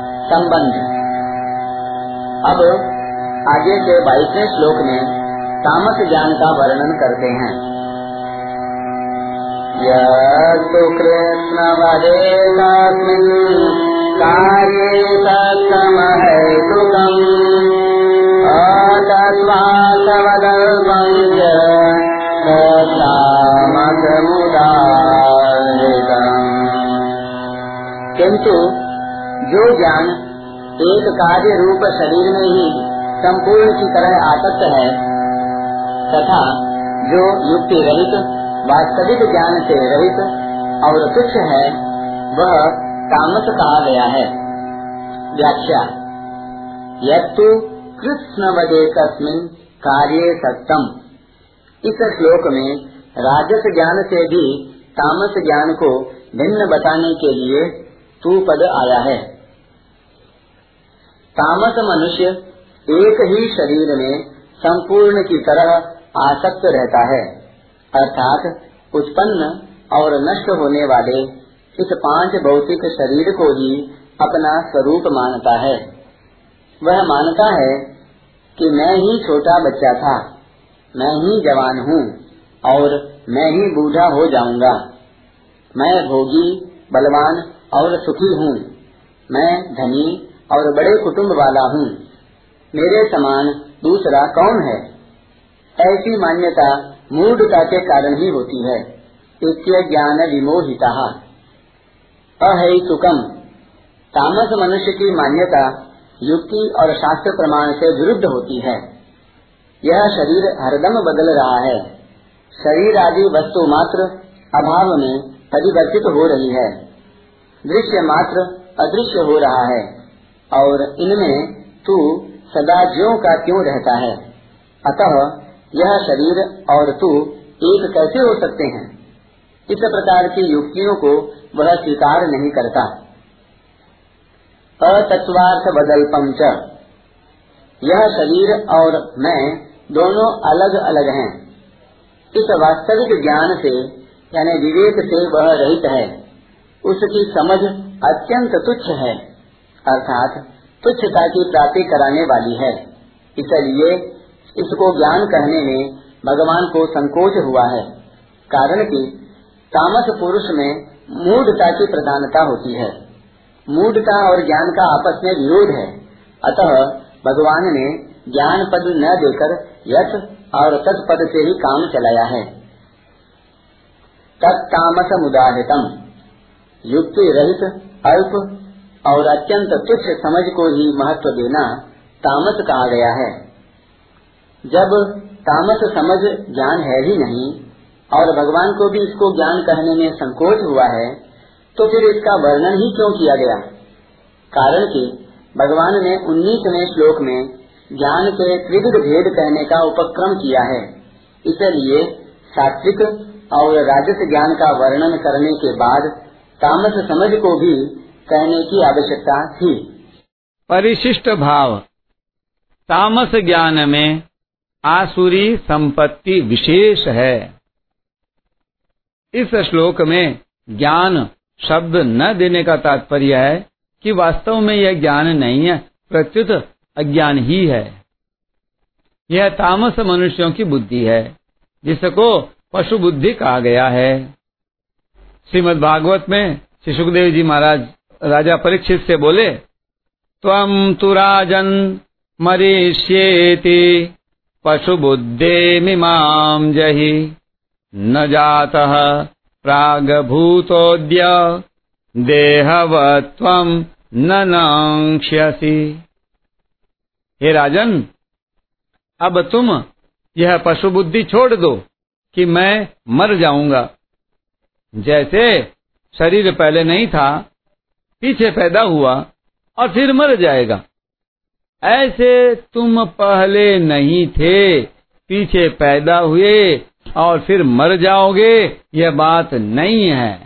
संबंध। अब आगे के बाईसवें श्लोक में तामस ज्ञान का वर्णन करते हैं। यस्तु कृष्ण कार्ये सत्तमहैतुकम् किंतु जो ज्ञान एक कार्य रूप शरीर में ही संपूर्ण की तरह आसक्त है, तथा जो युक्ति रहित, वास्तविक ज्ञान से रहित और तुच्छ है, वह तामस कहा गया है। व्याख्या यू कृष्ण वजे तस्मिन कार्य सत्यम इस श्लोक में राजस ज्ञान से भी तामस ज्ञान को भिन्न बताने के लिए तू पद आया है। तामस मनुष्य एक ही शरीर में संपूर्ण की तरह आसक्त रहता है, अर्थात उत्पन्न और नष्ट होने वाले इस पाँच भौतिक शरीर को ही अपना स्वरूप मानता है। वह मानता है कि मैं ही छोटा बच्चा था, मैं ही जवान हूँ और मैं ही बूढ़ा हो जाऊँगा। मैं भोगी, बलवान और सुखी हूँ। मैं धनी और बड़े कुटुंब वाला हूँ। मेरे समान दूसरा कौन है? ऐसी मान्यता मूढ़ता के कारण ही होती है। इत्य ज्ञान विमोहिता। अहितुकम तामस मनुष्य की मान्यता युक्ति और शास्त्र प्रमाण से विरुद्ध होती है। यह शरीर हरदम बदल रहा है। शरीर आदि वस्तु मात्र अभाव में परिवर्तित हो रही है। दृश्य मात्र अदृश्य हो रहा है, और इनमें तू सदा ज्यो का क्यों रहता है। अतः यह शरीर और तू एक कैसे हो सकते हैं? इस प्रकार की युक्तियों को वह स्वीकार नहीं करता। अतत्वार्थ बदल पंच यह शरीर और मैं दोनों अलग अलग हैं। इस वास्तविक ज्ञान से, यानी विवेक से वह रहित है। उसकी समझ अत्यंत तुच्छ है, अर्थात तुच्छता की प्राप्ति कराने वाली है। इसलिए इसको ज्ञान कहने में भगवान को संकोच हुआ है, कारण कि तामस पुरुष में मूढ़ता की प्रधानता होती है। मूढ़ता और ज्ञान का आपस में विरोध है। अतः भगवान ने ज्ञान पद न देकर यथ और तत्पद से ही काम चलाया है। तत्तामस मुदाहितम। युक्ति रहित, अल्प और अत्यंत तुच्छ समझ को ही महत्व देना तामस कहा गया है। जब तामस समझ ज्ञान है ही नहीं और भगवान को भी इसको ज्ञान कहने में संकोच हुआ है तो फिर इसका वर्णन ही क्यों किया गया? कारण कि भगवान ने उन्नीसवें श्लोक में ज्ञान के त्रिविध भेद कहने का उपक्रम किया है। इसलिए सात्विक और राजस ज्ञान का वर्णन करने के बाद तामस समझ को भी कहने की आवश्यकता थी। परिशिष्ट भाव। तामस ज्ञान में आसुरी संपत्ति विशेष है। इस श्लोक में ज्ञान शब्द न देने का तात्पर्य है कि वास्तव में यह ज्ञान नहीं है, प्रत्युत अज्ञान ही है। यह तामस मनुष्यों की बुद्धि है, जिसको पशु बुद्धि कहा गया है। श्रीमद भागवत में श्री सुखदेव जी महाराज राजा परीक्षित से बोले तम तु राजन मरीष्येति पशु बुद्धे मिमाम जही, न जाता प्राग भूतोद्य देहवत्व न नंक्ष्यसी हे राजन, अब तुम यह पशु बुद्धि छोड़ दो कि मैं मर जाऊँगा। जैसे शरीर पहले नहीं था, पीछे पैदा हुआ और फिर मर जाएगा। ऐसे तुम पहले नहीं थे, पीछे पैदा हुए और फिर मर जाओगे, यह बात नहीं है।